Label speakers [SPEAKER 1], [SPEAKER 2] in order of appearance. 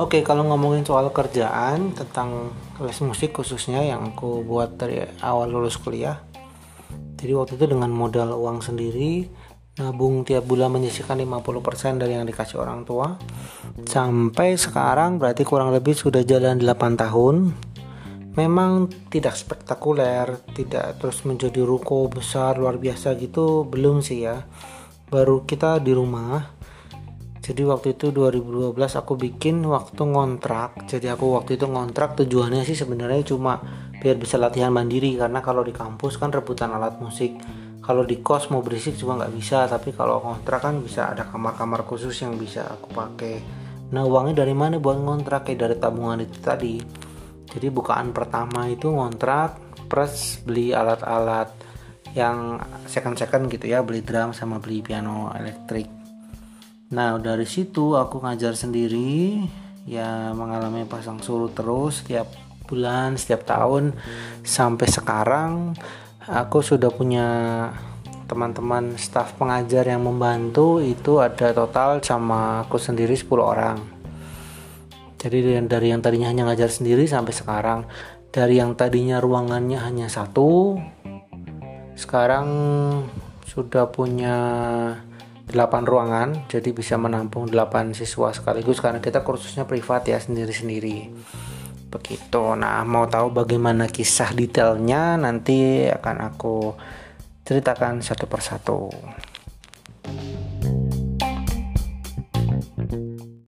[SPEAKER 1] Oke, kalau ngomongin soal kerjaan tentang les musik khususnya yang aku buat dari awal lulus kuliah. Jadi waktu itu dengan modal uang sendiri, nabung tiap bulan menyisihkan 50% dari yang dikasih orang tua. Sampai sekarang berarti kurang lebih sudah jalan 8 tahun. Memang tidak spektakuler, tidak terus menjadi ruko besar luar biasa gitu, belum sih ya. Baru kita di rumah jadi waktu itu 2012 aku bikin waktu ngontrak. Jadi aku waktu itu ngontrak tujuannya sih sebenarnya cuma biar bisa latihan mandiri. Karena kalau di kampus kan rebutan alat musik. Kalau di kos mau berisik cuma nggak bisa. Tapi kalau ngontrak kan bisa ada kamar-kamar khusus yang bisa aku pakai. Nah uangnya dari mana buat ngontrak? Kayak dari tabungan itu tadi. Jadi bukaan pertama itu ngontrak plus beli alat-alat yang second-second gitu ya. Beli drum sama beli piano elektrik Nah dari situ aku ngajar sendiri ya mengalami pasang surut terus setiap bulan setiap tahun. Sampai sekarang aku sudah punya teman-teman staf pengajar yang membantu. Itu ada total sama aku sendiri 10 orang. Jadi dari yang tadinya hanya ngajar sendiri sampai sekarang. Dari yang tadinya ruangannya hanya satu sekarang sudah punya 8 ruangan jadi bisa menampung 8 siswa sekaligus karena kita kursusnya privat ya sendiri-sendiri. Begitu. Nah mau tahu bagaimana kisah detailnya nanti akan aku ceritakan satu persatu